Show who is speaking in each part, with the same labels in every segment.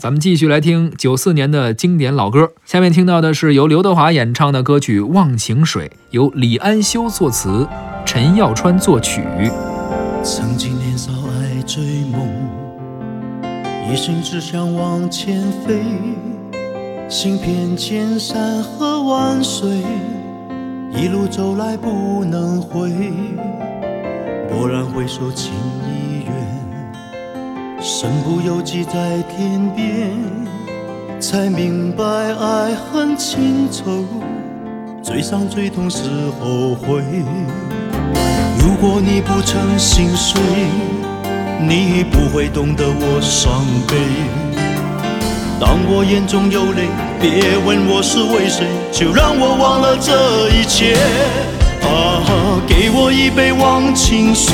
Speaker 1: 咱们继续来听九四年的经典老歌。下面听到的是由刘德华演唱的歌曲《忘情水》，由李安修作词，陈耀川作曲。
Speaker 2: 曾经年少爱追梦，一心只想往前飞，行遍千山和万水，一路走来不能回。蓦然回首，情，身不由己在天边，才明白爱恨情仇，最伤最痛是后悔。如果你不曾心碎，你不会懂得我伤悲。当我眼中有泪，别问我是为谁，就让我忘了这一切。啊，给我一杯忘情水，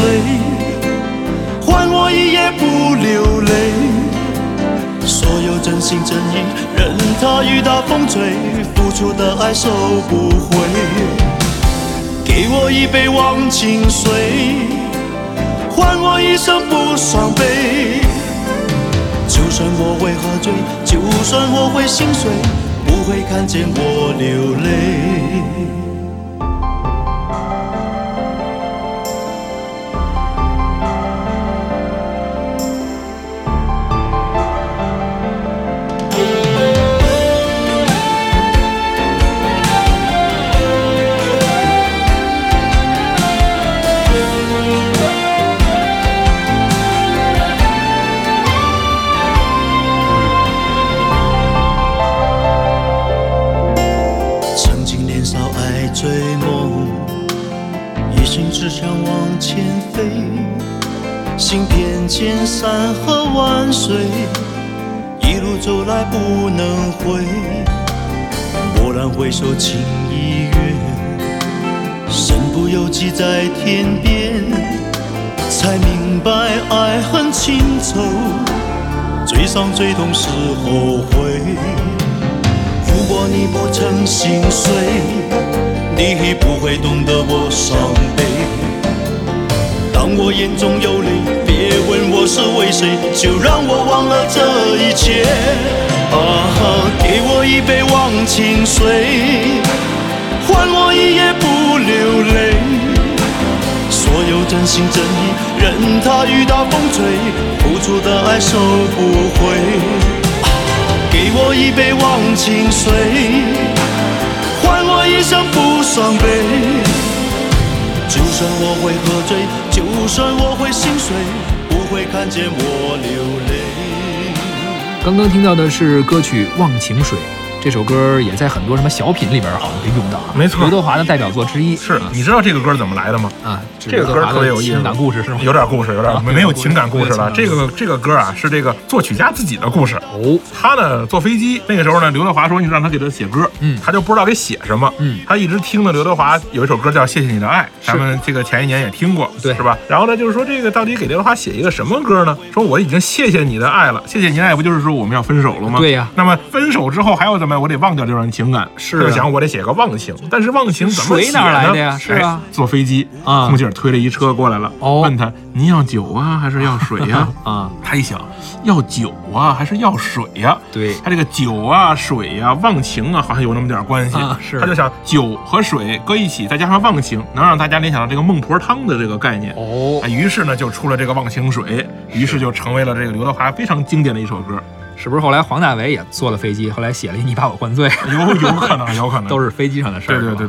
Speaker 2: 换我一夜不流泪。所有真心真意，任它雨打风吹，付出的爱收不回。给我一杯忘情水，换我一生不伤悲。就算我会喝醉，就算我会心碎，不会看见我流泪。飞，行遍千山和万水，一路走来不能回。蓦然回首，情已远，身不由己在天边，才明白爱恨情仇，最伤最痛是后悔。如果你不曾心碎，你不会懂得我伤悲。当我眼中有泪，别问我是为谁，就让我忘了这一切。啊，给我一杯忘情水，换我一夜不流泪。所有真心真意，任它雨打风吹，付出的爱收不回。给我一杯忘情水，就算我会喝醉，就算我会心碎，不会看见我流泪。
Speaker 1: 刚刚听到的是歌曲《忘情水》，这首歌也在很多什么小品里边好像被用到啊。
Speaker 3: 没错
Speaker 1: 刘德华的代表作之一。
Speaker 3: 是，你知道这个歌怎么来的吗？
Speaker 1: 啊，
Speaker 3: 这个歌特别有意思，
Speaker 1: 情感故事是吗？
Speaker 3: 有点故事，有点
Speaker 1: 啊
Speaker 3: 没有情感故事了。这个这个歌啊，是这个作曲家自己的故事。
Speaker 1: 哦，
Speaker 3: 他呢坐飞机，那个时候呢，刘德华说你让他给他写歌，
Speaker 1: 嗯
Speaker 3: 他就不知道给写什么，
Speaker 1: 嗯
Speaker 3: 他一直听的刘德华有一首歌叫《谢谢你的爱》，咱们这个前一年也听过，
Speaker 1: 对
Speaker 3: 是吧？然后呢，就是说这个到底给刘德华写一个什么歌呢？说我已经谢谢你的爱了，谢谢你的爱不就是说我们要分手了吗？
Speaker 1: 对呀
Speaker 3: 那么分手之后还要怎么样？我得忘掉这段情感，
Speaker 1: 是啊
Speaker 3: 他就想我得写个忘情，但是忘情怎么写
Speaker 1: 水哪来
Speaker 3: 呢
Speaker 1: 的呀是吧
Speaker 3: 哎坐飞机
Speaker 1: 啊
Speaker 3: 空姐推了一车过来了，
Speaker 1: 哦
Speaker 3: 问他您要酒啊还是要水呀、
Speaker 1: 啊，
Speaker 3: 他一想，要酒啊还是要水呀、
Speaker 1: 对
Speaker 3: 他这个酒啊、水呀、忘情啊，好像有那么点关系。
Speaker 1: 啊是
Speaker 3: 他就想酒和水搁一起，再加上忘情，能让大家联想到这个孟婆汤的这个概念。
Speaker 1: 哦
Speaker 3: 啊，，于是呢，就出了这个忘情水，于是就成为了这个刘德华非常经典的一首歌。
Speaker 1: 是不是后来黄大炜也坐了飞机，后来写了一《你把我灌醉》？
Speaker 3: 有有可能，有可能
Speaker 1: 都是飞机上的事儿。
Speaker 3: 对对对对